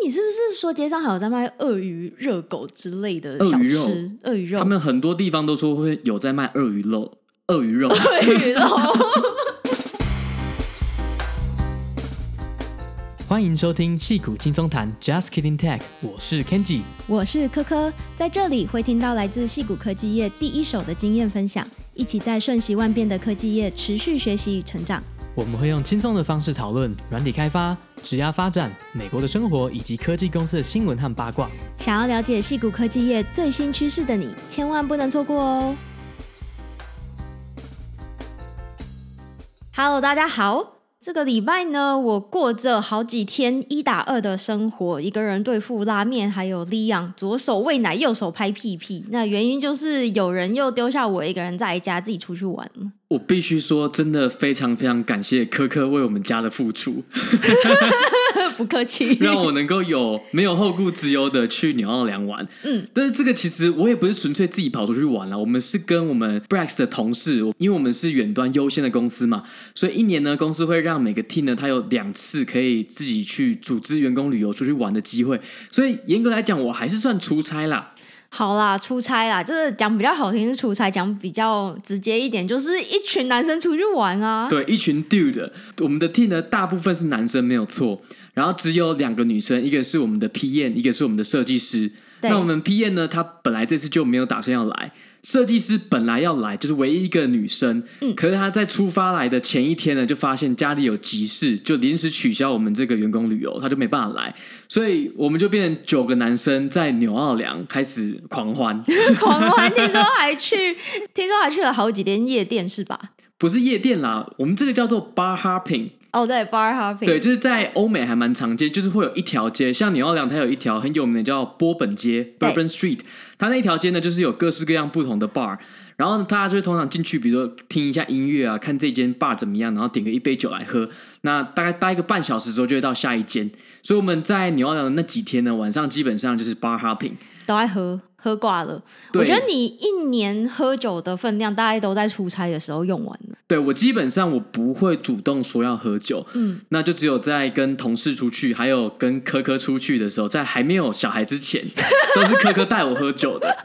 你是不是说街上还有在卖鳄鱼热狗之类的小吃？鳄鱼肉，鳄鱼肉，他们很多地方都说会有在卖鳄鱼肉，鳄鱼肉，鳄鱼肉。欢迎收听戏骨轻松谈，Just Kidding Tech，我是 Kenji，我是科科，在这里会听到来自戏骨科技业第一手的经验分享，一起在瞬息万变的科技业持续学习与成长。我们会用轻松的方式讨论软体开发、职涯发展、美国的生活以及科技公司的新闻和八卦。想要了解戏谷科技业最新趋势的你，千万不能错过哦！Hello，大家好。这个礼拜呢，我过着好几天一打二的生活，一个人对付拉面，还有 Liam，左手喂奶，右手拍屁屁。那原因就是有人又丢下我一个人在家，自己出去玩。我必须说，真的非常非常感谢科科为我们家的付出。不客气，让我能够有没有后顾之忧的去纽奥良玩。嗯，但是这个其实我也不是纯粹自己跑出去玩了，我们是跟我们 Brax 的同事，因为我们是远端优先的公司嘛，所以一年呢，公司会让每个 team 呢，他有两次可以自己去组织员工旅游出去玩的机会。所以严格来讲，我还是算出差啦。好啦，出差啦，就是讲比较好听是出差，讲比较直接一点，就是一群男生出去玩啊。对，一群 dude，我们的 team 呢，大部分是男生，没有错。然后只有两个女生，一个是我们的 PM，一个是我们的设计师。那我们 PM 呢，她本来这次就没有打算要来。设计师本来要来，就是唯一一个女生。嗯，可是她在出发来的前一天呢，就发现家里有急事，就临时取消我们这个员工旅游，她就没办法来。所以我们就变成九个男生在纽奥良开始狂欢，狂欢。听说还去，听说还去了好几天夜店，是吧？不是夜店啦，我们这个叫做 bar hopping。哦，对，bar hopping，对，就是在欧美还蛮常见，就是会有一条街，像纽奥良，它有一条很有名的叫波本街 （Bourbon Street），它那一条街呢，就是有各式各样不同的 bar，然后大家就会通常进去，比如说听一下音乐啊，看这间 bar 怎么样，然后点个一杯酒来喝，那大概待一个半小时之后就会到下一间，所以我们在纽奥良的那几天呢，晚上基本上就是 bar hopping，都爱喝。喝挂了，我觉得你一年喝酒的分量大概都在出差的时候用完了。对，我基本上我不会主动说要喝酒，嗯，那就只有在跟同事出去，还有跟科科出去的时候，在还没有小孩之前，都是科科带我喝酒的。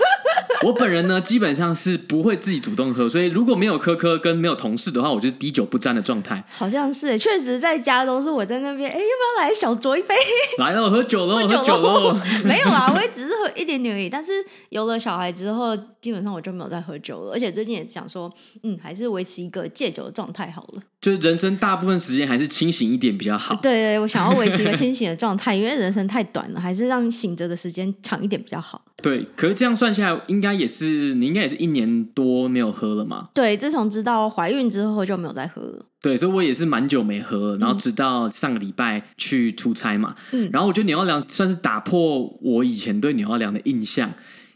我本人呢，基本上是不会自己主动喝，所以如果没有科科跟没有同事的话，我就是滴酒不沾的状态。好像是，确实在家都是我在那边，哎，要不要来小酌一杯？来了，我喝酒了，我喝酒了。没有啊，我也只是喝一点点而已。但是有了小孩之后，基本上我就没有再喝酒了。而且最近也想说，嗯，还是维持一个戒酒的状态好了。就是人生大部分时间还是清醒一点比较好。对对，我想要维持一个 清醒的状态，因为人生太短了，还是让醒着的时间长一点比较好。对，可是这样算下来，应该也是你应该也是一年多没有喝了嘛？对，自从知道怀孕之后就没有再喝了。对，所以我也是蛮久没喝了，然后直到上个礼拜去出差嘛，嗯，然后我觉得纽奥良算是打破我以前对纽奥良的印象，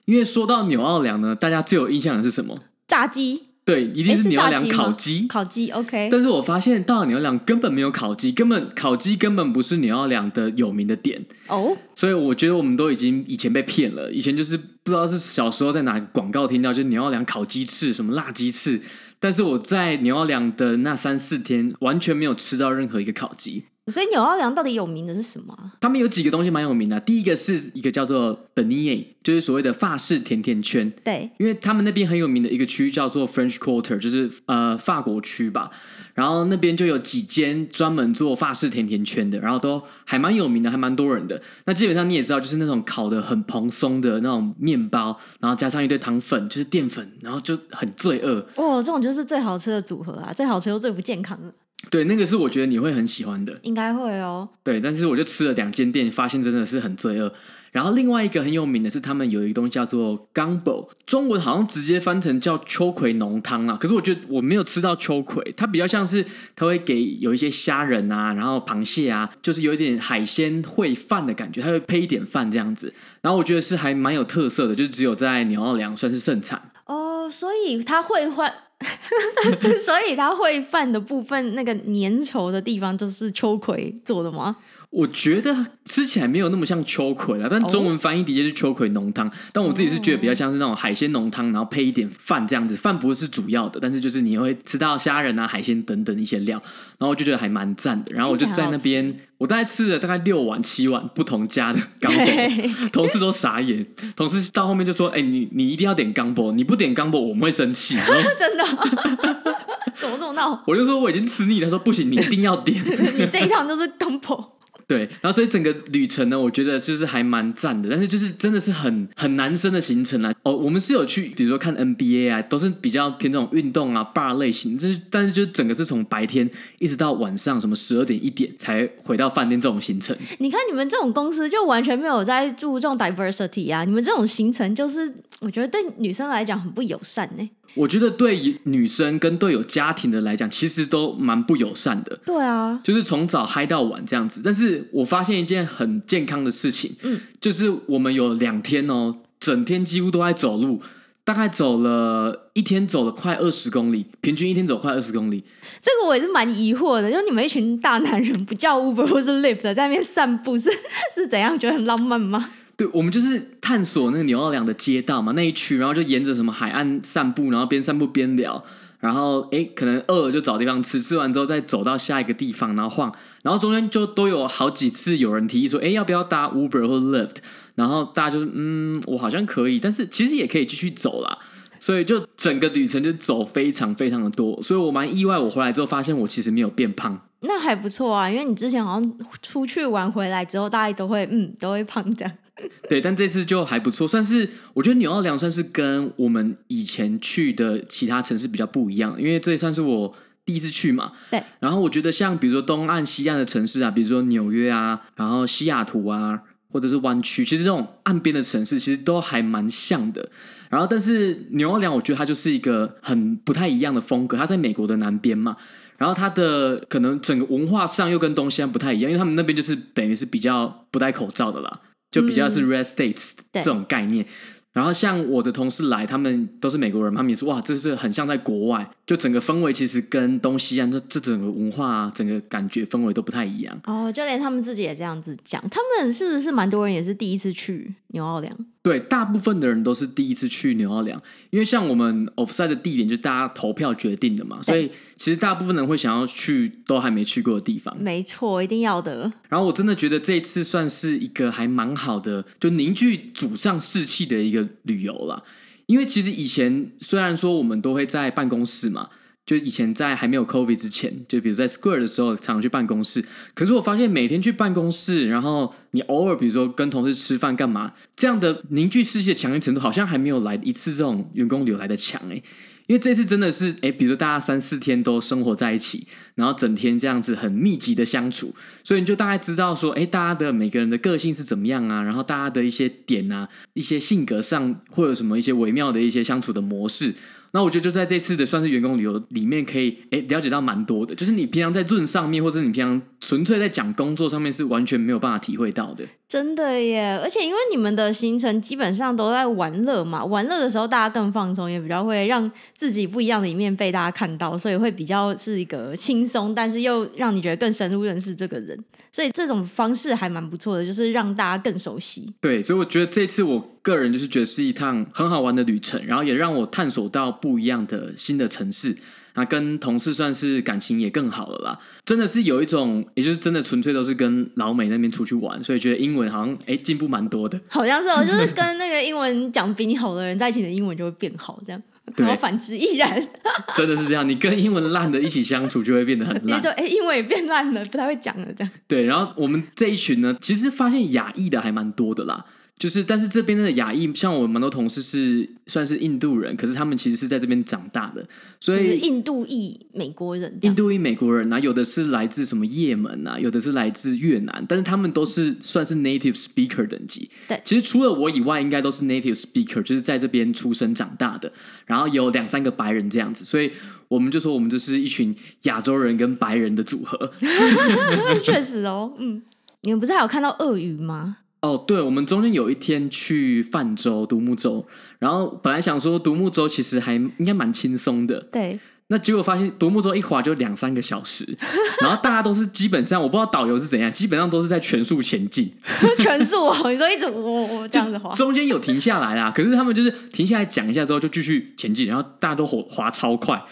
因为说到纽奥良呢，大家最有印象的是什么？炸鸡。对，一定是牛奥良烤鸡。烤鸡，OK。但是我发现到了纽奥良根本没有烤鸡，根本烤鸡根本不是牛奥良的有名的点哦。Oh? 所以我觉得我们都已经以前被骗了，以前就是不知道是小时候在哪个广告听到，就是纽奥良烤鸡翅，什么辣鸡翅。但是我在牛奥良的那三四天，完全没有吃到任何一个烤鸡。所以纽奥良到底有名的是什么？他们有几个东西蛮有名的。第一个是一个叫做 beignet，就是所谓的法式甜甜圈。对，因为他们那边很有名的一个区域叫做 French Quarter，就是呃法国区吧。然后那边就有几间专门做法式甜甜圈的，然后都还蛮有名的，还蛮多人的。那基本上你也知道，就是那种烤的很蓬松的那种面包，然后加上一堆糖粉，就是淀粉，然后就很罪恶。哦，这种就是最好吃的组合啊！最好吃又最不健康的。对，那个是我觉得你会很喜欢的，应该会哦。对，但是我就吃了两间店，发现真的是很罪恶。然后另外一个很有名的是，他们有一个东西叫做 gumbo，中文好像直接翻成叫秋葵浓汤啊。可是我觉得我没有吃到秋葵，它比较像是它会给有一些虾仁啊，然后螃蟹啊，就是有一点海鲜烩饭的感觉，它会配一点饭这样子。然后我觉得是还蛮有特色的，就只有在纽奥良算是盛产哦。所以它会换。所以它会饭的部分，那个粘稠的地方就是秋葵做的吗？我觉得吃起来没有那么像秋葵啊，但中文翻译的确是秋葵浓汤。但我自己是觉得比较像是那种海鲜浓汤，然后配一点饭这样子。饭不是主要的，但是就是你会吃到虾仁啊、海鲜等等一些料，然后我就觉得还蛮赞的。然后我就在那边，我大概吃了大概六碗、七碗不同家的冈博，同事都傻眼。同事到后面就说：“哎、欸，你你一定要点钢波，你不点钢波我们会生气。” 真的？怎么这么闹？我就说我已经吃腻了，他说不行，你一定要点。你这一趟就是冈博。对，然后所以整个旅程呢，我觉得就是还蛮赞的，但是就是真的是很很男生的行程啊。哦，我们是有去，比如说看 NBA 啊，都是比较偏这种运动啊 bar 类型，就是但是就整个是从白天一直到晚上什么十二点一点才回到饭店这种行程。你看你们这种公司就完全没有在注重 diversity 啊，你们这种行程就是我觉得对女生来讲很不友善呢。我觉得对女生跟对有家庭的来讲，其实都蛮不友善的。对啊，就是从早嗨到晚这样子。但是我发现一件很健康的事情，嗯，就是我们有两天哦，整天几乎都在走路，大概走了一天走了快二十公里，平均一天走快二十公里。这个我也是蛮疑惑的，就你们一群大男人不叫 Uber 或是 Lyft 在那边散步，是是怎样？觉得很浪漫吗？对，我们就是探索那个牛奥良的街道嘛，那一区，然后就沿着什么海岸散步，然后边散步边聊，然后诶，可能饿了就找地方吃，吃完之后再走到下一个地方，然后晃，然后中间就都有好几次有人提议说，诶，要不要搭 Uber 或 Lift？然后大家就是嗯，我好像可以，但是其实也可以继续走啦。所以就整个旅程就走非常非常的多，所以我蛮意外，我回来之后发现我其实没有变胖。那还不错啊，因为你之前好像出去玩回来之后，大家都会嗯都会胖这样。对，但这次就还不错，算是我觉得纽奥良算是跟我们以前去的其他城市比较不一样，因为这也算是我第一次去嘛。对。然后我觉得像比如说东岸、西岸的城市啊，比如说纽约啊，然后西雅图啊，或者是湾区，其实这种岸边的城市其实都还蛮像的。然后，但是纽奥良我觉得它就是一个很不太一样的风格，它在美国的南边嘛。然后它的可能整个文化上又跟东西岸不太一样，因为他们那边就是等于是比较不戴口罩的啦。就比较是 red states、嗯、这种概念，然后像我的同事来，他们都是美国人，他们也说哇，这是很像在国外，就整个氛围其实跟东西岸这这整个文化、啊、整个感觉氛围都不太一样。哦，就连他们自己也这样子讲，他们是不是蛮多人也是第一次去纽奥良？对，大部分的人都是第一次去纽奥良，因为像我们 offsite 的地点就是大家投票决定的嘛，所以其实大部分人会想要去都还没去过的地方。没错，一定要的。然后我真的觉得这一次算是一个还蛮好的，就凝聚祖上士气的一个旅游了。因为其实以前虽然说我们都会在办公室嘛。就以前在还没有 COVID 之前，就比如在 Square 的时候，常常去办公室。可是我发现每天去办公室，然后你偶尔比如说跟同事吃饭干嘛，这样的凝聚士气的强烈程度，好像还没有来一次这种员工旅游来的强诶。因为这次真的是哎，比如说大家三四天都生活在一起，然后整天这样子很密集的相处，所以你就大概知道说，哎，大家的每个人的个性是怎么样啊，然后大家的一些点啊，一些性格上会有什么一些微妙的一些相处的模式。那我觉得就在这次的算是员工旅游里面，可以诶了解到蛮多的，就是你平常在 Zoom 上面，或者你平常纯粹在讲工作上面，是完全没有办法体会到的。真的耶！而且因为你们的行程基本上都在玩乐嘛，玩乐的时候大家更放松，也比较会让自己不一样的一面被大家看到，所以会比较是一个轻松，但是又让你觉得更深入认识这个人。所以这种方式还蛮不错的，就是让大家更熟悉。对，所以我觉得这次我个人就是觉得是一趟很好玩的旅程，然后也让我探索到不一样的新的城市。那跟同事算是感情也更好了啦，真的是有一种，也就是真的纯粹都是跟老美那边出去玩，所以觉得英文好像哎进步蛮多的。好像是哦，就是跟那个英文讲比你好的人在一起，的英文就会变好，这样。然后反之亦然。真的是这样，你跟英文烂的一起相处，就会变得很烂。你就哎，英文也变烂了，不太会讲了，这样。对，然后我们这一群呢，其实发现亚裔的还蛮多的啦。就是，但是这边的亚裔，像我们蛮多同事是算是印度人，可是他们其实是在这边长大的，所以印度裔美国人，印度裔美国人啊，有的是来自什么也门啊，有的是来自越南，但是他们都是算是 native speaker 等级。对，其实除了我以外，应该都是 native speaker，就是在这边出生长大的，然后有两三个白人这样子，所以我们就说我们就是一群亚洲人跟白人的组合。确实哦，嗯，你们不是还有看到鳄鱼吗？哦，对，我们中间有一天去泛舟独木舟，然后本来想说独木舟其实还应该蛮轻松的，对。那结果发现独木舟一划就两三个小时，然后大家都是基本上我不知道导游是怎样，基本上都是在全速前进，全速哦，你说一直我我这样子划，中间有停下来啦，可是他们就是停下来讲一下之后就继续前进，然后大家都划划超快，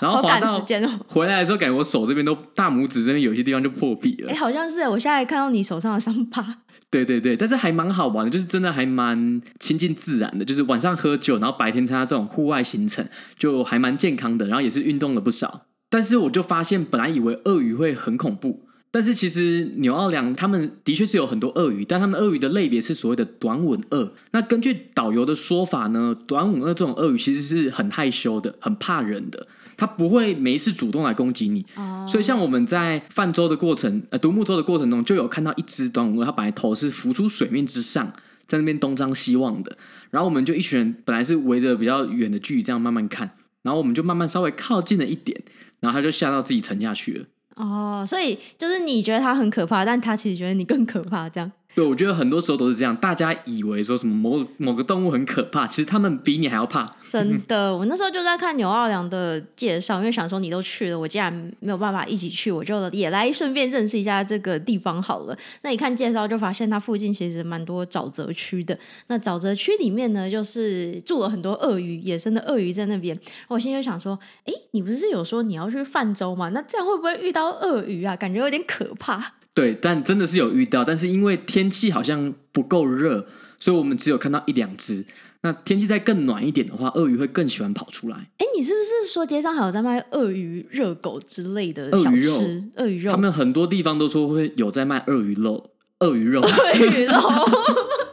然后划到回来的时候，感觉我手这边都大拇指这边有些地方就破皮了，哎，好像是，我现在看到你手上的伤疤。对对对，但是还蛮好玩的，就是真的还蛮亲近自然的，就是晚上喝酒，然后白天参加这种户外行程，就还蛮健康的，然后也是运动了不少。但是我就发现，本来以为鳄鱼会很恐怖，但是其实纽奥良他们的确是有很多鳄鱼，但他们鳄鱼的类别是所谓的短吻鳄。那根据导游的说法呢，短吻鳄这种鳄鱼其实是很害羞的，很怕人的。它不会每一次主动来攻击你，oh. 所以像我们在泛舟的过程，呃，独木舟的过程中，就有看到一只短吻鳄，它本来头是浮出水面之上，在那边东张西望的。然后我们就一群人，本来是围着比较远的距离这样慢慢看，然后我们就慢慢稍微靠近了一点，然后它就吓到自己沉下去了。哦，oh, 所以就是你觉得它很可怕，但它其实觉得你更可怕，这样。对，我觉得很多时候都是这样。大家以为说什么某某个动物很可怕，其实他们比你还要怕。真的，我那时候就在看纽奥良的介绍，因为想说你都去了，我既然没有办法一起去，我就也来顺便认识一下这个地方好了。那一看介绍就发现它附近其实蛮多沼泽区的。那沼泽区里面呢，就是住了很多鳄鱼，野生的鳄鱼在那边。我心里就想说，哎，你不是有说你要去泛舟吗？那这样会不会遇到鳄鱼啊？感觉有点可怕。对，但真的是有遇到，但是因为天气好像不够热，所以我们只有看到一两只。那天气再更暖一点的话，鳄鱼会更喜欢跑出来。哎，你是不是说街上还有在卖鳄鱼热狗之类的小吃？鳄鱼肉，鳄鱼肉，他们很多地方都说会有在卖鳄鱼肉，鳄鱼肉，鳄鱼肉。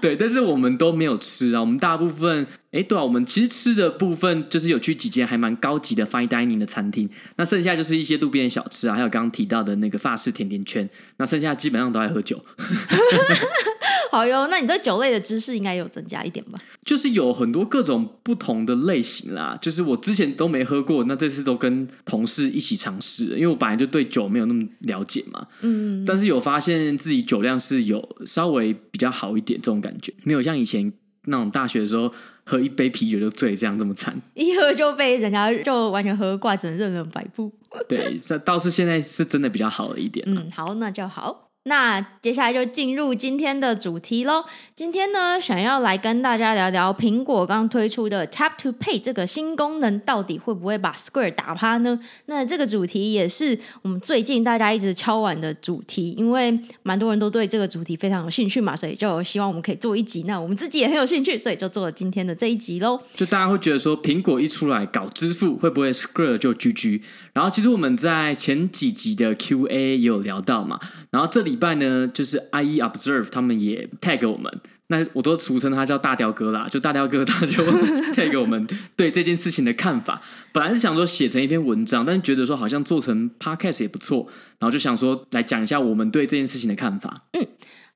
对，但是我们都没有吃啊。我们大部分，哎，对啊，我们其实吃的部分就是有去几间还蛮高级的 fine dining 的餐厅。那剩下就是一些路边小吃啊，还有刚刚提到的那个法式甜甜圈。那剩下基本上都爱喝酒。好哟，那你对酒类的知识应该有增加一点吧？就是有很多各种不同的类型啦，就是我之前都没喝过，那这次都跟同事一起尝试，因为我本来就对酒没有那么了解嘛。嗯，但是有发现自己酒量是有稍微比较好一点，这种感觉没有像以前那种大学的时候喝一杯啤酒就醉这样这么惨，一喝就被人家就完全喝挂，只能任人摆布。对，这倒是现在是真的比较好了一点。嗯，好，那就好。那接下来就进入今天的主题喽。今天呢，想要来跟大家聊聊苹果刚推出的 Tap to Pay 这个新功能，到底会不会把 Square 打趴呢？那这个主题也是我们最近大家一直敲碗的主题，因为蛮多人都对这个主题非常有兴趣嘛，所以就希望我们可以做一集。那我们自己也很有兴趣，所以就做了今天的这一集喽。就大家会觉得说，苹果一出来搞支付，会不会 Square 就 GG？然后其实我们在前几集的 Q&A 也有聊到嘛，然后这礼拜呢，就是 IE Observe 他们也 tag 我们，那我都俗称他叫大雕哥啦，就大雕哥他就 tag 我们对这件事情的看法。本来是想说写成一篇文章，但是觉得说好像做成 podcast 也不错，然后就想说来讲一下我们对这件事情的看法。嗯。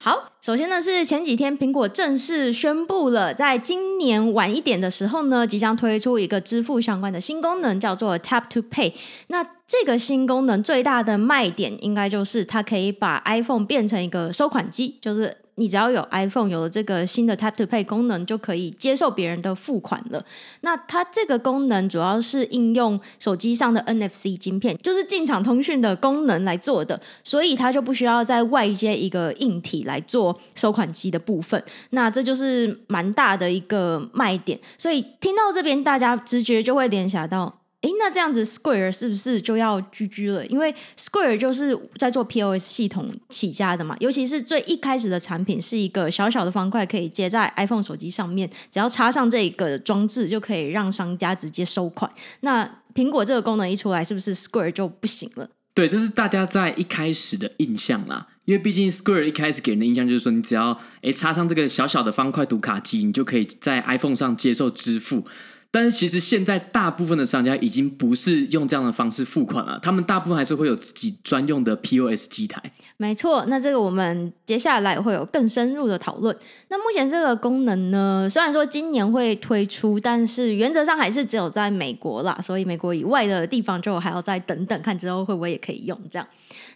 好，首先呢是前几天苹果正式宣布了，在今年晚一点的时候呢，即将推出一个支付相关的新功能，叫做 Tap to Pay。那这个新功能最大的卖点，应该就是它可以把 iPhone 变成一个收款机，就是。你只要有 iPhone，有了这个新的 Tap to Pay 功能，就可以接受别人的付款了。那它这个功能主要是应用手机上的 NFC 晶片，就是进场通讯的功能来做的，所以它就不需要再外接一个硬体来做收款机的部分。那这就是蛮大的一个卖点。所以听到这边，大家直觉就会联想到。诶，那这样子，Square 是不是就要 GG 了？因为 Square 就是在做 POS 系统起家的嘛，尤其是最一开始的产品是一个小小的方块，可以接在 iPhone 手机上面，只要插上这个装置，就可以让商家直接收款。那苹果这个功能一出来，是不是 Square 就不行了？对，这是大家在一开始的印象啦。因为毕竟 Square 一开始给人的印象就是说，你只要诶插上这个小小的方块读卡机，你就可以在 iPhone 上接受支付。但是其实现在大部分的商家已经不是用这样的方式付款了，他们大部分还是会有自己专用的 POS 机台。没错，那这个我们接下来会有更深入的讨论。那目前这个功能呢，虽然说今年会推出，但是原则上还是只有在美国啦，所以美国以外的地方就还要再等等看之后会不会也可以用这样。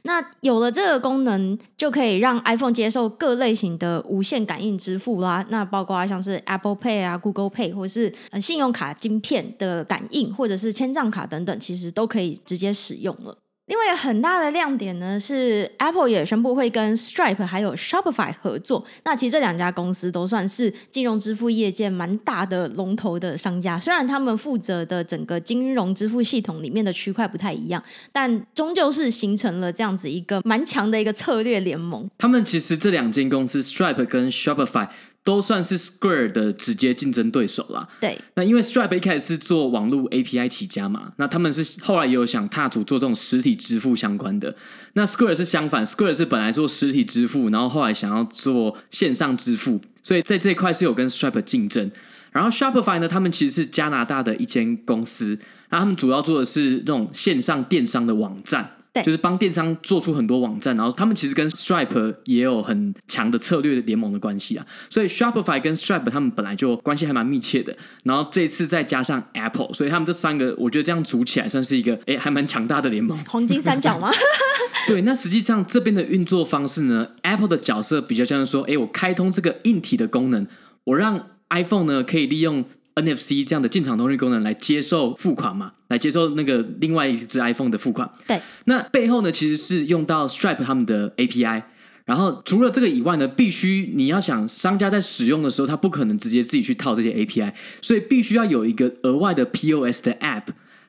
那有了这个功能，就可以让 iPhone 接受各类型的无线感应支付啦。那包括像是 Apple Pay 啊、Google Pay 或是信用卡卡晶片的感应，或者是千账卡等等，其实都可以直接使用了。另外很大的亮点呢，是 Apple 也宣布会跟 Stripe 还有 Shopify 合作。那其实这两家公司都算是金融支付业界蛮大的龙头的商家。虽然他们负责的整个金融支付系统里面的区块不太一样，但终究是形成了这样子一个蛮强的一个策略联盟。他们其实这两间公司 Stripe 跟 Shopify。都算是 Square 的直接竞争对手啦。对，那因为 Stripe 一开始是做网络 API 起家嘛，那他们是后来也有想踏足做这种实体支付相关的。那 Square 是相反，Square 是本来做实体支付，然后后来想要做线上支付，所以在这一块是有跟 Stripe 竞争。然后 Shopify 呢，他们其实是加拿大的一间公司，那他们主要做的是这种线上电商的网站。就是帮电商做出很多网站，然后他们其实跟 Stripe 也有很强的策略的联盟的关系啊，所以 Shopify 跟 Stripe 他们本来就关系还蛮密切的，然后这次再加上 Apple，所以他们这三个我觉得这样组起来算是一个诶还蛮强大的联盟。黄金三角吗？对，那实际上这边的运作方式呢，Apple 的角色比较像是说，诶我开通这个硬体的功能，我让 iPhone 呢可以利用。NFC 这样的进场通讯功能来接受付款嘛，来接受那个另外一只 iPhone 的付款。对，那背后呢其实是用到 Stripe 他们的 API，然后除了这个以外呢，必须你要想商家在使用的时候，他不可能直接自己去套这些 API，所以必须要有一个额外的 POS 的 App。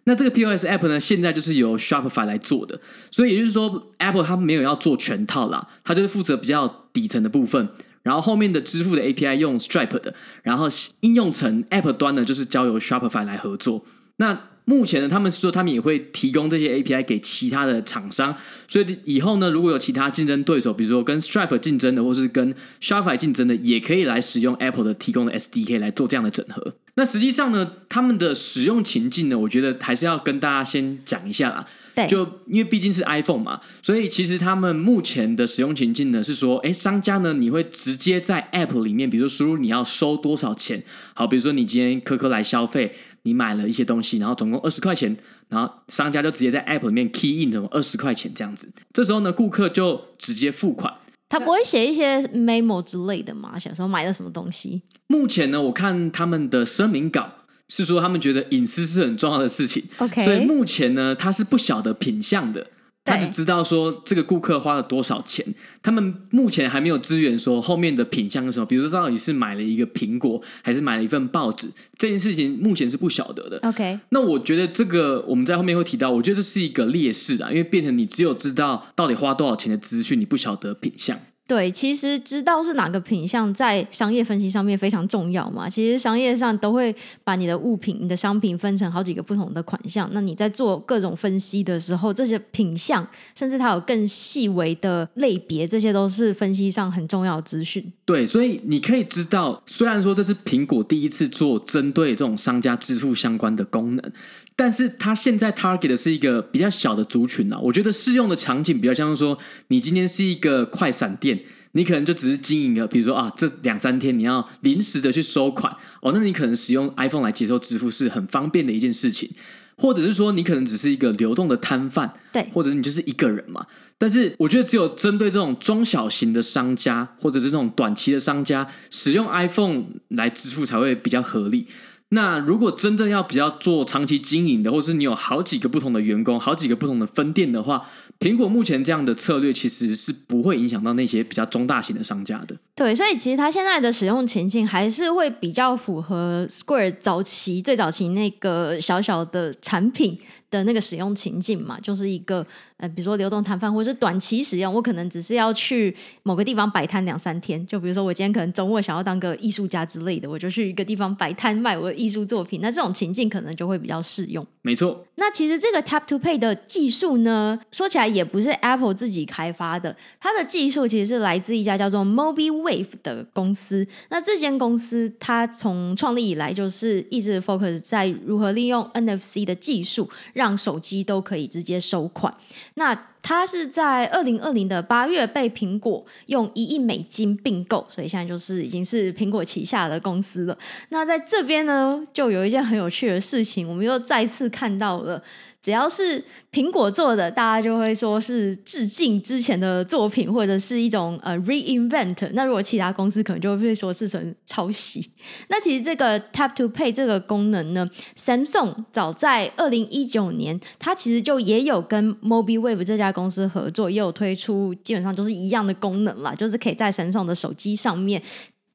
那这个 POS App 呢，现在就是由 Shopify 来做的，所以也就是说，Apple 它没有要做全套啦，它就是负责比较底层的部分。然后后面的支付的 API 用 Stripe 的，然后应用层 App 端呢，就是交由 Shopify 来合作。那目前呢，他们说他们也会提供这些 API 给其他的厂商，所以以后呢，如果有其他竞争对手，比如说跟 Stripe 竞争的，或是跟 Shopify 竞争的，也可以来使用 Apple 的提供的 SDK 来做这样的整合。那实际上呢，他们的使用情境呢，我觉得还是要跟大家先讲一下啦。就因为毕竟是 iPhone 嘛，所以其实他们目前的使用情境呢是说，哎，商家呢你会直接在 App 里面，比如说输入你要收多少钱，好，比如说你今天科科来消费，你买了一些东西，然后总共二十块钱，然后商家就直接在 App 里面 key in 这种二十块钱这样子，这时候呢顾客就直接付款，他不会写一些 memo 之类的吗，想说买了什么东西。目前呢，我看他们的声明稿。是说他们觉得隐私是很重要的事情，OK，所以目前呢，他是不晓得品相的，他只知道说这个顾客花了多少钱。他们目前还没有支援说后面的品相是什么，比如说到底是买了一个苹果，还是买了一份报纸，这件事情目前是不晓得的。OK，那我觉得这个我们在后面会提到，我觉得这是一个劣势啊，因为变成你只有知道到底花多少钱的资讯，你不晓得品项。对，其实知道是哪个品项在商业分析上面非常重要嘛。其实商业上都会把你的物品、你的商品分成好几个不同的款项。那你在做各种分析的时候，这些品项甚至它有更细微的类别，这些都是分析上很重要的资讯。对，所以你可以知道，虽然说这是苹果第一次做针对这种商家支付相关的功能。但是它现在 target 的是一个比较小的族群啊，我觉得适用的场景比较像是说，你今天是一个快闪店，你可能就只是经营了，比如说啊，这两三天你要临时的去收款哦，那你可能使用 iPhone 来接受支付是很方便的一件事情，或者是说你可能只是一个流动的摊贩，对，或者你就是一个人嘛。但是我觉得只有针对这种中小型的商家，或者是这种短期的商家，使用 iPhone 来支付才会比较合理。那如果真正要比较做长期经营的，或是你有好几个不同的员工、好几个不同的分店的话，苹果目前这样的策略其实是不会影响到那些比较中大型的商家的。对，所以其实它现在的使用情境还是会比较符合 Square 早期最早期那个小小的产品的那个使用情境嘛，就是一个呃，比如说流动摊贩或者是短期使用，我可能只是要去某个地方摆摊两三天，就比如说我今天可能周末想要当个艺术家之类的，我就去一个地方摆摊卖我的艺术作品，那这种情境可能就会比较适用。没错。那其实这个 Tap to Pay 的技术呢，说起来也不是 Apple 自己开发的，它的技术其实是来自一家叫做 MobiWave 的公司。那这间公司它从创立以来就是一直 focus 在如何利用 NFC 的技术。让手机都可以直接收款。那它是在二零二零的八月被苹果用一亿美金并购，所以现在就是已经是苹果旗下的公司了。那在这边呢，就有一件很有趣的事情，我们又再次看到了只要是苹果做的，大家就会说是致敬之前的作品，或者是一种呃 reinvent。那如果其他公司可能就会被说是成抄袭。那其实这个 Tap to Pay 这个功能呢，Samsung 早在二零一九年，它其实就也有跟 MobiWave 这家公司合作，也有推出基本上就是一样的功能啦，就是可以在 Samsung 的手机上面。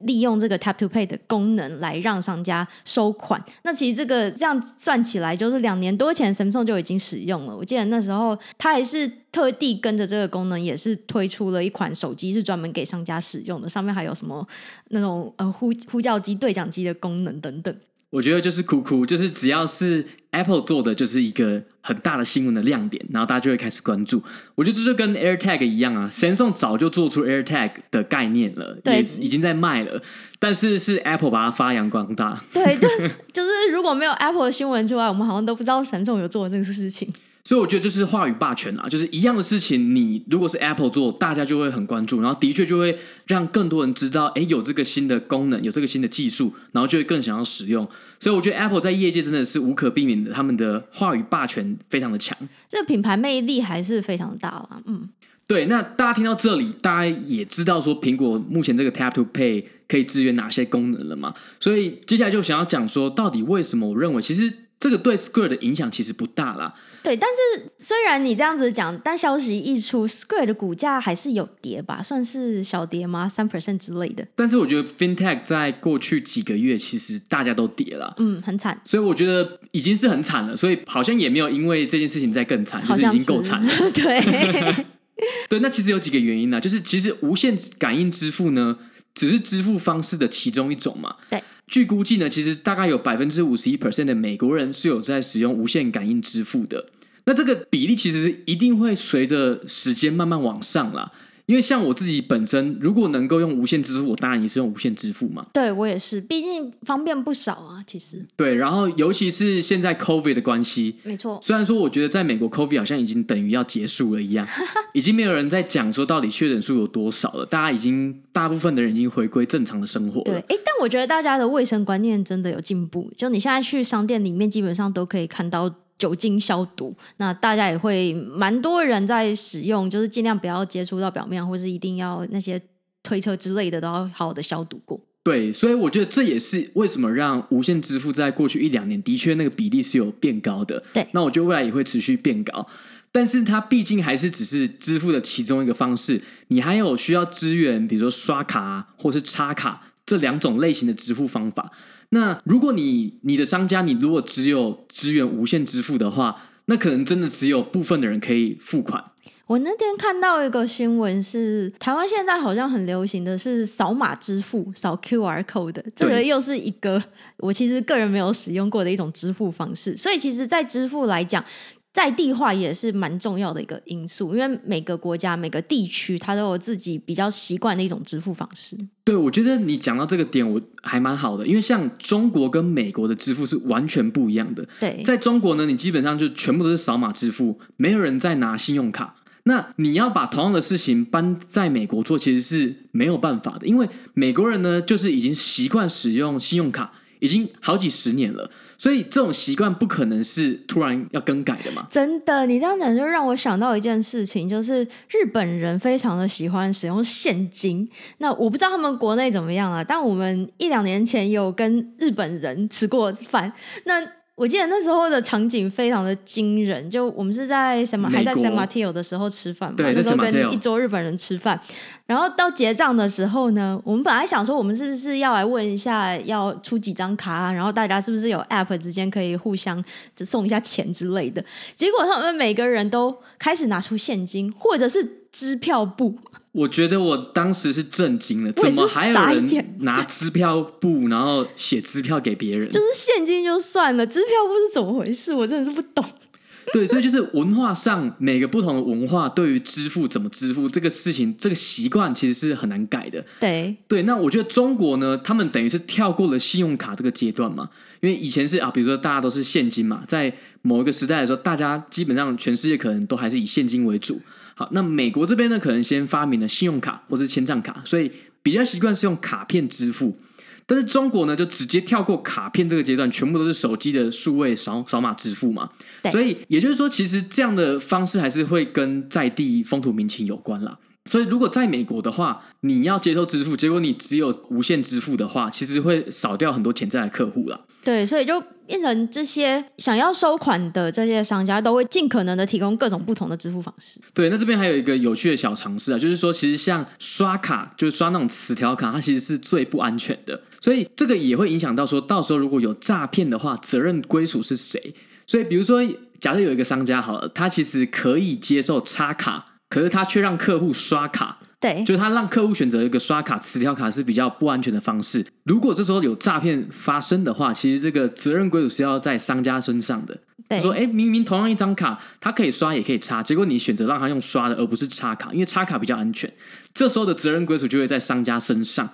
利用这个 Tap to Pay 的功能来让商家收款，那其实这个这样算起来，就是两年多前 Samsung 就已经使用了。我记得那时候它还是特地跟着这个功能，也是推出了一款手机是专门给商家使用的，上面还有什么那种呃呼呼叫机、对讲机的功能等等。我觉得就是酷酷，就是只要是 Apple 做的，就是一个很大的新闻的亮点，然后大家就会开始关注。我觉得这就跟 AirTag 一样啊，Samsung 早就做出 AirTag 的概念了，对，已经在卖了，但是是 Apple 把它发扬光大。对，就是就是如果没有 Apple 的新闻之外，我们好像都不知道 Samsung 有做这个事情。所以我觉得就是话语霸权啊，就是一样的事情，你如果是 Apple 做，大家就会很关注，然后的确就会让更多人知道，哎，有这个新的功能，有这个新的技术，然后就会更想要使用。所以我觉得 Apple 在业界真的是无可避免的，他们的话语霸权非常的强，这个品牌魅力还是非常大啊。嗯，对。那大家听到这里，大家也知道说苹果目前这个 Tap to Pay 可以支援哪些功能了嘛？所以接下来就想要讲说，到底为什么我认为其实这个对 Square 的影响其实不大啦。对，但是虽然你这样子讲，但消息一出，Square 的股价还是有跌吧，算是小跌吗？三 percent 之类的。但是我觉得 FinTech 在过去几个月其实大家都跌了，嗯，很惨。所以我觉得已经是很惨了，所以好像也没有因为这件事情再更惨，就是已经够惨了。对，对，那其实有几个原因呢，就是其实无线感应支付呢，只是支付方式的其中一种嘛。对，据估计呢，其实大概有百分之五十一 percent 的美国人是有在使用无线感应支付的。那这个比例其实一定会随着时间慢慢往上啦，因为像我自己本身，如果能够用无线支付，我当然也是用无线支付嘛。对，我也是，毕竟方便不少啊，其实。对，然后尤其是现在 COVID 的关系，没错。虽然说我觉得在美国 COVID 好像已经等于要结束了一样，已经没有人在讲说到底确诊数有多少了，大家已经大部分的人已经回归正常的生活了。对，哎，但我觉得大家的卫生观念真的有进步，就你现在去商店里面，基本上都可以看到。酒精消毒，那大家也会蛮多人在使用，就是尽量不要接触到表面，或是一定要那些推车之类的都要好好的消毒过。对，所以我觉得这也是为什么让无线支付在过去一两年的确那个比例是有变高的。对，那我觉得未来也会持续变高，但是它毕竟还是只是支付的其中一个方式，你还有需要支援，比如说刷卡或是插卡这两种类型的支付方法。那如果你你的商家你如果只有支援无限支付的话，那可能真的只有部分的人可以付款。我那天看到一个新闻是，台湾现在好像很流行的是扫码支付，扫 QR code，这个又是一个我其实个人没有使用过的一种支付方式。所以其实，在支付来讲。在地化也是蛮重要的一个因素，因为每个国家、每个地区，它都有自己比较习惯的一种支付方式。对，我觉得你讲到这个点，我还蛮好的，因为像中国跟美国的支付是完全不一样的。对，在中国呢，你基本上就全部都是扫码支付，没有人在拿信用卡。那你要把同样的事情搬在美国做，其实是没有办法的，因为美国人呢，就是已经习惯使用信用卡，已经好几十年了。所以这种习惯不可能是突然要更改的嘛？真的，你这样讲就让我想到一件事情，就是日本人非常的喜欢使用现金。那我不知道他们国内怎么样啊，但我们一两年前有跟日本人吃过饭。那我记得那时候的场景非常的惊人，就我们是在什么还在 San Mateo 的时候吃饭嘛，那时候跟一桌日本人吃饭，然后到结账的时候呢，我们本来想说我们是不是要来问一下要出几张卡啊，然后大家是不是有 App 之间可以互相送一下钱之类的，结果他们每个人都开始拿出现金或者是支票簿。我觉得我当时是震惊了，怎么还有人拿支票簿，然后写支票给别人？就是现金就算了，支票簿是怎么回事？我真的是不懂。对，所以就是文化上每个不同的文化对于支付怎么支付这个事情，这个习惯其实是很难改的。对对，那我觉得中国呢，他们等于是跳过了信用卡这个阶段嘛，因为以前是啊，比如说大家都是现金嘛，在某一个时代的时候，大家基本上全世界可能都还是以现金为主。好，那美国这边呢，可能先发明了信用卡或者是签账卡，所以比较习惯是用卡片支付。但是中国呢，就直接跳过卡片这个阶段，全部都是手机的数位扫扫码支付嘛。对所以也就是说，其实这样的方式还是会跟在地风土民情有关啦。所以如果在美国的话，你要接受支付，结果你只有无线支付的话，其实会少掉很多潜在的客户啦。对，所以就变成这些想要收款的这些商家都会尽可能的提供各种不同的支付方式。对，那这边还有一个有趣的小尝试啊，就是说，其实像刷卡，就是刷那种磁条卡，它其实是最不安全的。所以这个也会影响到说，到时候如果有诈骗的话，责任归属是谁？所以比如说，假设有一个商家好了，他其实可以接受插卡，可是他却让客户刷卡。对，就是他让客户选择一个刷卡磁条卡是比较不安全的方式。如果这时候有诈骗发生的话，其实这个责任归属是要在商家身上的。对，说哎，明明同样一张卡，他可以刷也可以插，结果你选择让他用刷的，而不是插卡，因为插卡比较安全。这时候的责任归属就会在商家身上。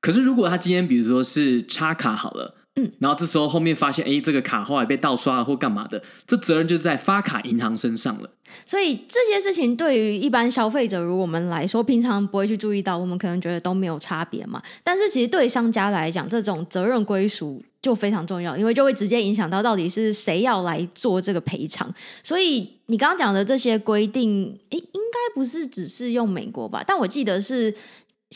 可是如果他今天比如说是插卡好了。嗯，然后这时候后面发现，哎，这个卡后来被盗刷了或干嘛的，这责任就在发卡银行身上了。所以这些事情对于一般消费者如我们来说，平常不会去注意到，我们可能觉得都没有差别嘛。但是其实对商家来讲，这种责任归属就非常重要，因为就会直接影响到到底是谁要来做这个赔偿。所以你刚刚讲的这些规定，诶，应该不是只是用美国吧？但我记得是。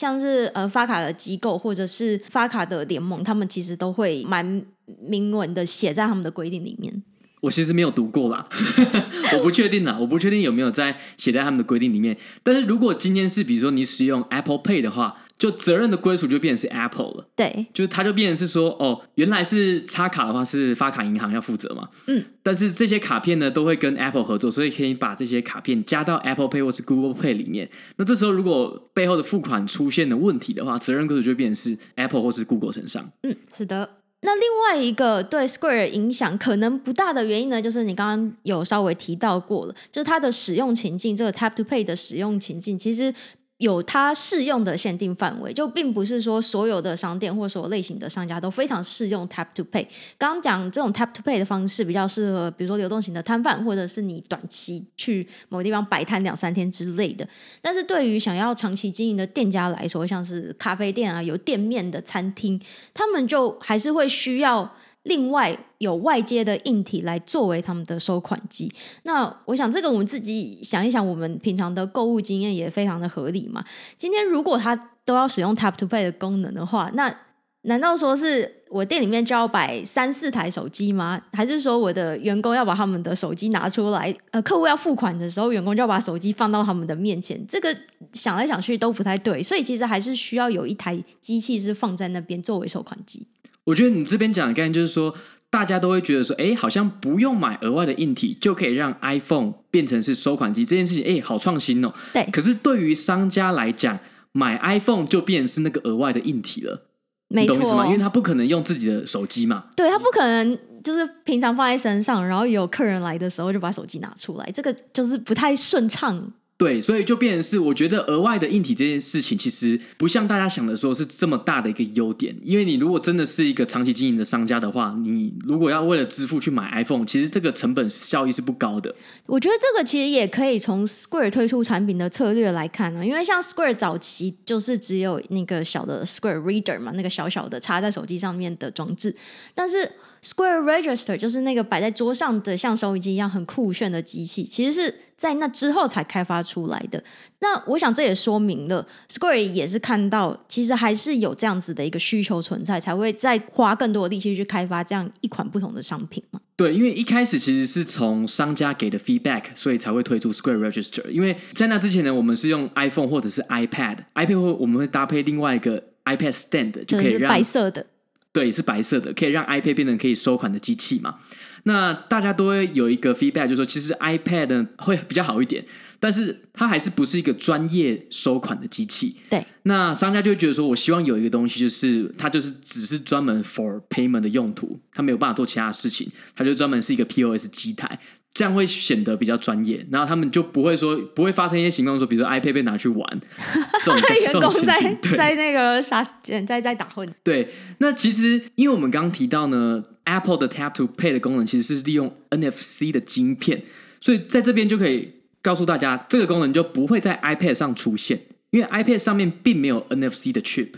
像是呃发卡的机构或者是发卡的联盟，他们其实都会蛮明文的写在他们的规定里面。我其实没有读过啦，我不确定啦，我不确定有没有在写在他们的规定里面。但是如果今天是比如说你使用 Apple Pay 的话。就责任的归属就变成是 Apple 了，对，就是它就变成是说，哦，原来是插卡的话是发卡银行要负责嘛，嗯，但是这些卡片呢都会跟 Apple 合作，所以可以把这些卡片加到 Apple Pay 或是 Google Pay 里面。那这时候如果背后的付款出现了问题的话，责任归属就会变成是 Apple 或是 Google 身上。嗯，是的。那另外一个对 Square 影响可能不大的原因呢，就是你刚刚有稍微提到过了，就是它的使用情境，这个 Tap to Pay 的使用情境，其实。有它适用的限定范围，就并不是说所有的商店或所有类型的商家都非常适用 Tap to Pay。刚刚讲这种 Tap to Pay 的方式比较适合，比如说流动型的摊贩，或者是你短期去某个地方摆摊两三天之类的。但是对于想要长期经营的店家来说，像是咖啡店啊、有店面的餐厅，他们就还是会需要。另外有外接的硬体来作为他们的收款机，那我想这个我们自己想一想，我们平常的购物经验也非常的合理嘛。今天如果他都要使用 Tap to Pay 的功能的话，那难道说是我店里面就要摆三四台手机吗？还是说我的员工要把他们的手机拿出来？呃，客户要付款的时候，员工就要把手机放到他们的面前？这个想来想去都不太对，所以其实还是需要有一台机器是放在那边作为收款机。我觉得你这边讲的概念就是说，大家都会觉得说，哎，好像不用买额外的硬体就可以让 iPhone 变成是收款机这件事情，哎，好创新哦。对。可是对于商家来讲，买 iPhone 就变成是那个额外的硬体了，没错。因为他不可能用自己的手机嘛。对，他不可能就是平常放在身上，然后有客人来的时候就把手机拿出来，这个就是不太顺畅。对，所以就变成是，我觉得额外的硬体这件事情，其实不像大家想的说是这么大的一个优点。因为你如果真的是一个长期经营的商家的话，你如果要为了支付去买 iPhone，其实这个成本效益是不高的。我觉得这个其实也可以从 Square 推出产品的策略来看呢，因为像 Square 早期就是只有那个小的 Square Reader 嘛，那个小小的插在手机上面的装置，但是。Square Register 就是那个摆在桌上的像收音机一样很酷炫的机器，其实是在那之后才开发出来的。那我想这也说明了 Square 也是看到，其实还是有这样子的一个需求存在，才会再花更多的力气去开发这样一款不同的商品嘛。对，因为一开始其实是从商家给的 feedback，所以才会推出 Square Register。因为在那之前呢，我们是用 iPhone 或者是 iPad，iPad 会我们会搭配另外一个 iPad Stand，就可以让白色的。对，是白色的，可以让 iPad 变成可以收款的机器嘛？那大家都会有一个 feedback，就是说其实 iPad 呢会比较好一点，但是它还是不是一个专业收款的机器。对，那商家就会觉得说，我希望有一个东西，就是它就是只是专门 for payment 的用途，它没有办法做其他的事情，它就专门是一个 POS 机台。这样会显得比较专业，然后他们就不会说不会发生一些情况，说比如说 iPad 被拿去玩，这种员工在在那个啥在在打混。对，那其实因为我们刚刚提到呢，Apple 的 Tap to Pay 的功能其实是利用 NFC 的晶片，所以在这边就可以告诉大家，这个功能就不会在 iPad 上出现，因为 iPad 上面并没有 NFC 的 chip，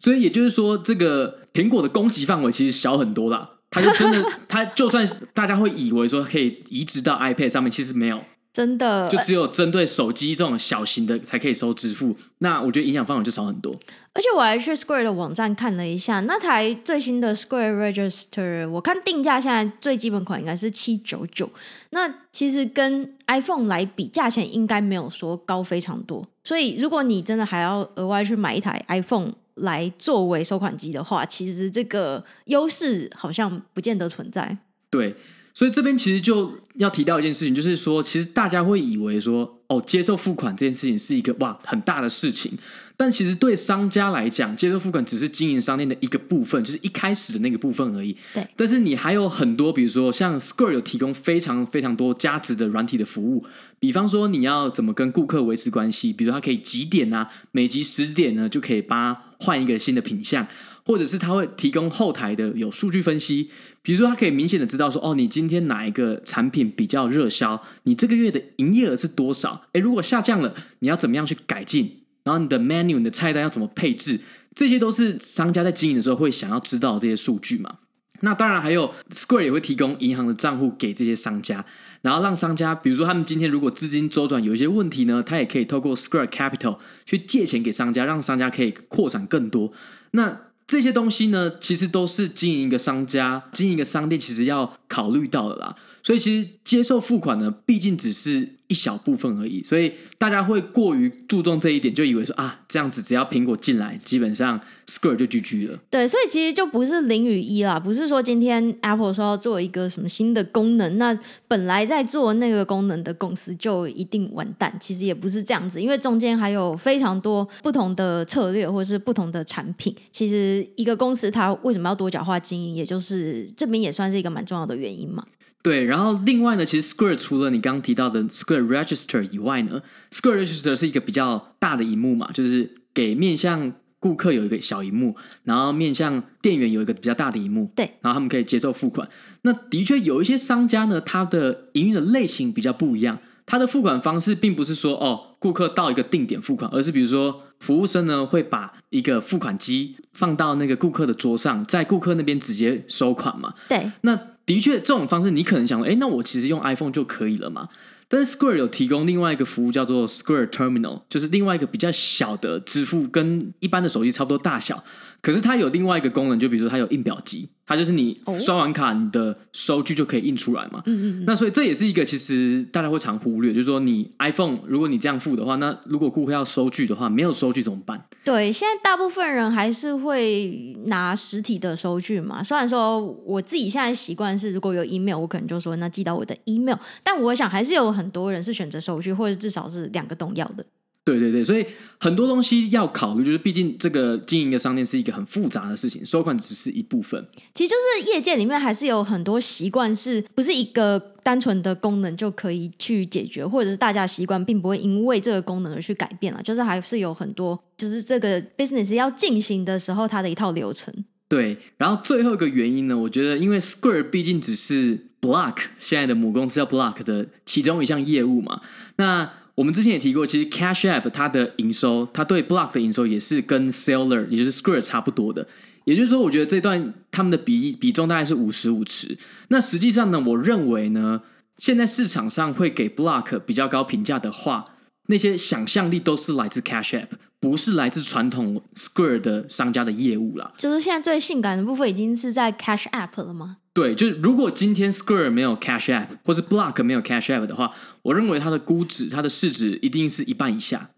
所以也就是说这个。苹果的攻击范围其实小很多啦。它就真的，它就算大家会以为说可以移植到 iPad 上面，其实没有。真的，就只有针对手机这种小型的才可以收支付，那我觉得影响范围就少很多。而且我还去 Square 的网站看了一下，那台最新的 Square Register，我看定价现在最基本款应该是七九九，那其实跟 iPhone 来比，价钱应该没有说高非常多。所以如果你真的还要额外去买一台 iPhone 来作为收款机的话，其实这个优势好像不见得存在。对。所以这边其实就要提到一件事情，就是说，其实大家会以为说，哦，接受付款这件事情是一个哇很大的事情，但其实对商家来讲，接受付款只是经营商店的一个部分，就是一开始的那个部分而已。对。但是你还有很多，比如说像 Square 有提供非常非常多价值的软体的服务，比方说你要怎么跟顾客维持关系，比如它可以几点啊，每集十点呢就可以帮他换一个新的品项，或者是他会提供后台的有数据分析。比如说，他可以明显的知道说，哦，你今天哪一个产品比较热销？你这个月的营业额是多少？诶，如果下降了，你要怎么样去改进？然后你的 menu、你的菜单要怎么配置？这些都是商家在经营的时候会想要知道这些数据嘛。那当然还有 Square 也会提供银行的账户给这些商家，然后让商家，比如说他们今天如果资金周转有一些问题呢，他也可以透过 Square Capital 去借钱给商家，让商家可以扩展更多。那这些东西呢，其实都是经营一个商家、经营一个商店，其实要考虑到的啦。所以，其实接受付款呢，毕竟只是一小部分而已，所以大家会过于注重这一点，就以为说啊，这样子只要苹果进来，基本上 Square 就 GG 了。对，所以其实就不是零与一啦，不是说今天 Apple 说要做一个什么新的功能，那本来在做那个功能的公司就一定完蛋。其实也不是这样子，因为中间还有非常多不同的策略或者是不同的产品。其实一个公司它为什么要多角化经营，也就是这边也算是一个蛮重要的原因嘛。对，然后另外呢，其实 Square 除了你刚刚提到的 Square Register 以外呢，Square Register 是一个比较大的荧幕嘛，就是给面向顾客有一个小荧幕，然后面向店员有一个比较大的荧幕，对，然后他们可以接受付款。那的确有一些商家呢，它的营运的类型比较不一样，它的付款方式并不是说哦，顾客到一个定点付款，而是比如说服务生呢会把一个付款机放到那个顾客的桌上，在顾客那边直接收款嘛，对，那。的确，这种方式你可能想说，哎，那我其实用 iPhone 就可以了嘛。但是 Square 有提供另外一个服务，叫做 Square Terminal，就是另外一个比较小的支付，跟一般的手机差不多大小。可是它有另外一个功能，就比如说它有印表机，它就是你刷完卡，你的收据就可以印出来嘛。嗯嗯。那所以这也是一个其实大家会常忽略，就是说你 iPhone 如果你这样付的话，那如果顾客要收据的话，没有收据怎么办？对，现在大部分人还是会拿实体的收据嘛。虽然说我自己现在习惯是，如果有 email，我可能就说那寄到我的 email，但我想还是有很多人是选择收据，或者至少是两个都要的。对对对，所以很多东西要考虑，就是毕竟这个经营的商店是一个很复杂的事情，收款只是一部分。其实就是业界里面还是有很多习惯，是不是一个单纯的功能就可以去解决，或者是大家习惯并不会因为这个功能而去改变了，就是还是有很多，就是这个 business 要进行的时候，它的一套流程。对，然后最后一个原因呢，我觉得因为 Square 毕竟只是 Block 现在的母公司叫 Block 的其中一项业务嘛，那。我们之前也提过，其实 Cash App 它的营收，它对 Block 的营收也是跟 Seller，也就是 Square 差不多的。也就是说，我觉得这段他们的比比重大概是五十五十。那实际上呢，我认为呢，现在市场上会给 Block 比较高评价的话，那些想象力都是来自 Cash App，不是来自传统 Square 的商家的业务啦。就是现在最性感的部分已经是在 Cash App 了吗？对，就是如果今天 Square 没有 Cash App，或是 Block 没有 Cash App 的话，我认为它的估值、它的市值一定是一半以下。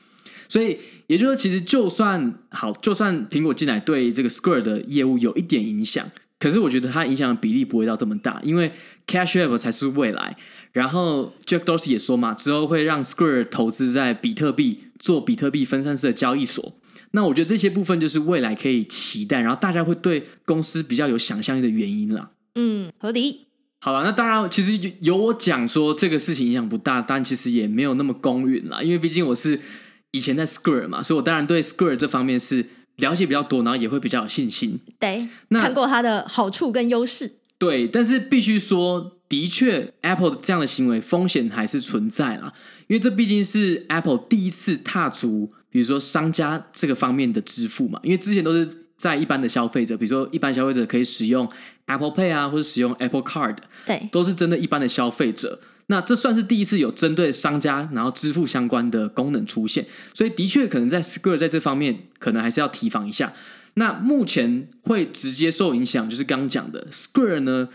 所以也就是说，其实就算好，就算苹果进来对这个 Square 的业务有一点影响，可是我觉得它影响的比例不会到这么大，因为 Cash App 才是未来。然后 Jack Dorsey 也说嘛，之后会让 Square 投资在比特币，做比特币分散式的交易所。那我觉得这些部分就是未来可以期待，然后大家会对公司比较有想象力的原因啦。嗯，合理。好了，那当然，其实有我讲说这个事情影响不大，但其实也没有那么公允啦。因为毕竟我是以前在 Square 嘛，所以我当然对 Square 这方面是了解比较多，然后也会比较有信心。对，那看过它的好处跟优势。对，但是必须说，的确，Apple 这样的行为风险还是存在啦，因为这毕竟是 Apple 第一次踏足，比如说商家这个方面的支付嘛，因为之前都是。在一般的消费者，比如说一般消费者可以使用 Apple Pay 啊，或者使用 Apple Card，对，都是针对一般的消费者。那这算是第一次有针对商家然后支付相关的功能出现，所以的确可能在 Square 在这方面可能还是要提防一下。那目前会直接受影响，就是刚刚讲的 Square 呢，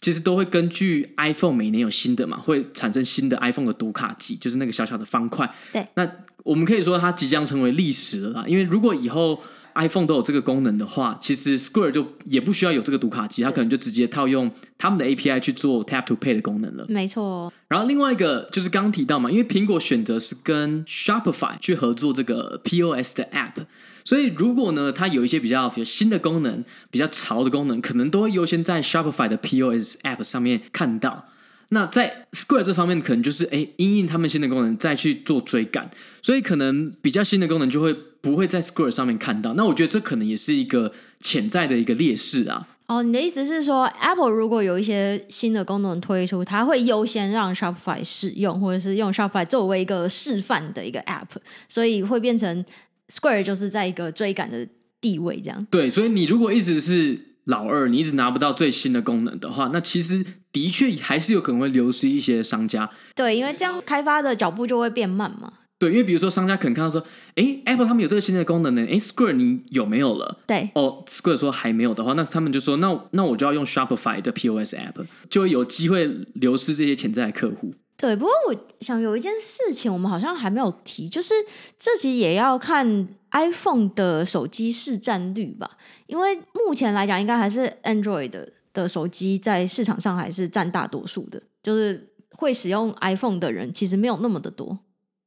其实都会根据 iPhone 每年有新的嘛，会产生新的 iPhone 的读卡机，就是那个小小的方块。对，那我们可以说它即将成为历史了啦，因为如果以后 iPhone 都有这个功能的话，其实 Square 就也不需要有这个读卡机，它可能就直接套用他们的 API 去做 Tap to Pay 的功能了。没错。然后另外一个就是刚刚提到嘛，因为苹果选择是跟 Shopify 去合作这个 POS 的 App，所以如果呢它有一些比较新的功能、比较潮的功能，可能都会优先在 Shopify 的 POS App 上面看到。那在 Square 这方面，可能就是哎，因应他们新的功能再去做追赶，所以可能比较新的功能就会不会在 Square 上面看到。那我觉得这可能也是一个潜在的一个劣势啊。哦，你的意思是说，Apple 如果有一些新的功能推出，它会优先让 Shopify 使用，或者是用 Shopify 作为一个示范的一个 App，所以会变成 Square 就是在一个追赶的地位这样。对，所以你如果一直是老二，你一直拿不到最新的功能的话，那其实的确还是有可能会流失一些商家。对，因为这样开发的脚步就会变慢嘛。对，因为比如说商家可能看到说，哎，Apple 他们有这个新的功能呢，哎，Square 你有没有了？对，哦，Square 说还没有的话，那他们就说，那那我就要用 Shopify 的 POS App，就会有机会流失这些潜在的客户。对，不过我想有一件事情我们好像还没有提，就是这其实也要看 iPhone 的手机市占率吧，因为目前来讲，应该还是 Android 的，的手机在市场上还是占大多数的，就是会使用 iPhone 的人其实没有那么的多。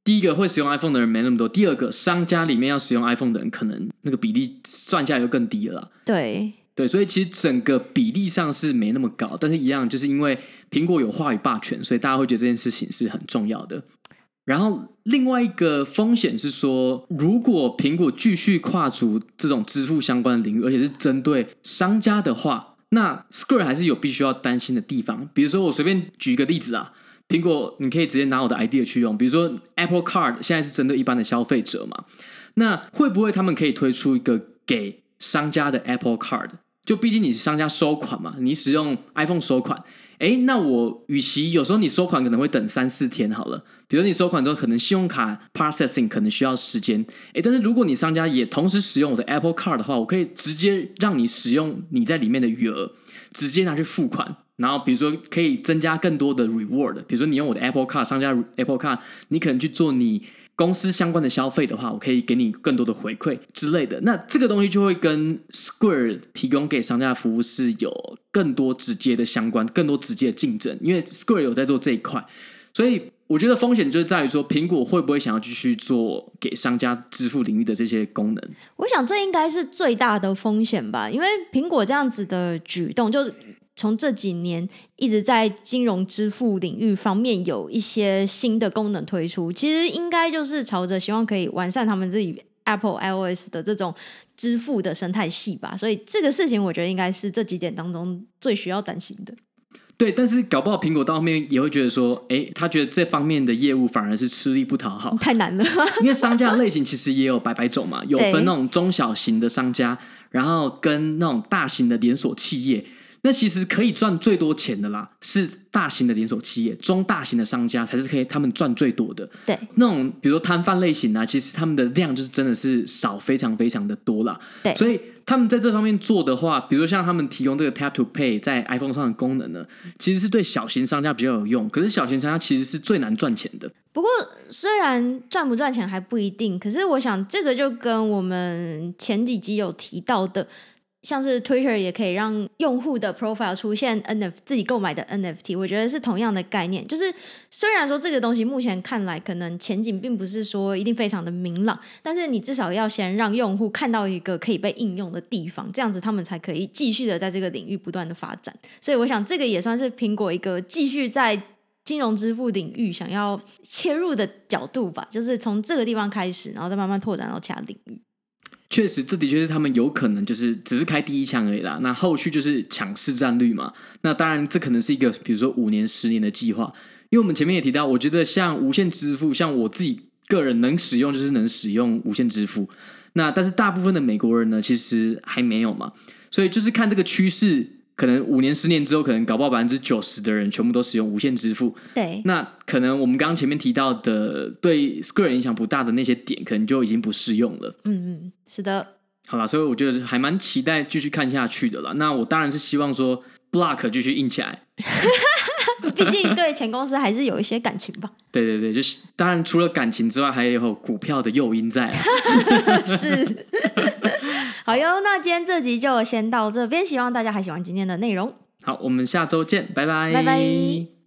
第一个会使用 iPhone 的人没那么多，第二个商家里面要使用 iPhone 的人，可能那个比例算下来就更低了。对对，所以其实整个比例上是没那么高，但是一样就是因为苹果有话语霸权，所以大家会觉得这件事情是很重要的。然后另外一个风险是说，如果苹果继续跨足这种支付相关的领域，而且是针对商家的话，那 Square 还是有必须要担心的地方。比如说，我随便举一个例子啊。苹果，你可以直接拿我的 idea 去用，比如说 Apple Card 现在是针对一般的消费者嘛，那会不会他们可以推出一个给商家的 Apple Card？就毕竟你是商家收款嘛，你使用 iPhone 收款，哎，那我与其有时候你收款可能会等三四天好了，比如你收款之后可能信用卡 processing 可能需要时间，哎，但是如果你商家也同时使用我的 Apple Card 的话，我可以直接让你使用你在里面的余额，直接拿去付款。然后，比如说可以增加更多的 reward，比如说你用我的 Apple Card 商家 Apple Card，你可能去做你公司相关的消费的话，我可以给你更多的回馈之类的。那这个东西就会跟 Square 提供给商家的服务是有更多直接的相关，更多直接的竞争，因为 Square 有在做这一块。所以我觉得风险就是在于说，苹果会不会想要继续做给商家支付领域的这些功能？我想这应该是最大的风险吧，因为苹果这样子的举动就是。从这几年一直在金融支付领域方面有一些新的功能推出，其实应该就是朝着希望可以完善他们自己 Apple iOS 的这种支付的生态系吧。所以这个事情我觉得应该是这几点当中最需要担心的。对，但是搞不好苹果到后面也会觉得说，哎，他觉得这方面的业务反而是吃力不讨好，太难了。因为商家类型其实也有百百种嘛，有分那种中小型的商家，然后跟那种大型的连锁企业。那其实可以赚最多钱的啦，是大型的连锁企业、中大型的商家才是可以他们赚最多的。对，那种比如说摊贩类型啊，其实他们的量就是真的是少，非常非常的多啦。对，所以他们在这方面做的话，比如说像他们提供这个 Tap to Pay 在 iPhone 上的功能呢，其实是对小型商家比较有用。可是小型商家其实是最难赚钱的。不过虽然赚不赚钱还不一定，可是我想这个就跟我们前几集有提到的。像是 Twitter 也可以让用户的 profile 出现 NFT 自己购买的 NFT，我觉得是同样的概念。就是虽然说这个东西目前看来可能前景并不是说一定非常的明朗，但是你至少要先让用户看到一个可以被应用的地方，这样子他们才可以继续的在这个领域不断的发展。所以我想这个也算是苹果一个继续在金融支付领域想要切入的角度吧，就是从这个地方开始，然后再慢慢拓展到其他领域。确实，这的确是他们有可能就是只是开第一枪而已啦。那后续就是抢市占率嘛。那当然，这可能是一个比如说五年、十年的计划。因为我们前面也提到，我觉得像无线支付，像我自己个人能使用就是能使用无线支付。那但是大部分的美国人呢，其实还没有嘛。所以就是看这个趋势，可能五年、十年之后，可能搞不好百分之九十的人全部都使用无线支付。对，那可能我们刚刚前面提到的对个人影响不大的那些点，可能就已经不适用了。嗯嗯，是的。好啦，所以我觉得还蛮期待继续看下去的啦。那我当然是希望说，Block 继续硬起来。毕竟对前公司还是有一些感情吧。对对对，就是当然除了感情之外，还有股票的诱因在。是。好哟，那今天这集就先到这边，希望大家还喜欢今天的内容。好，我们下周见，拜拜，拜拜。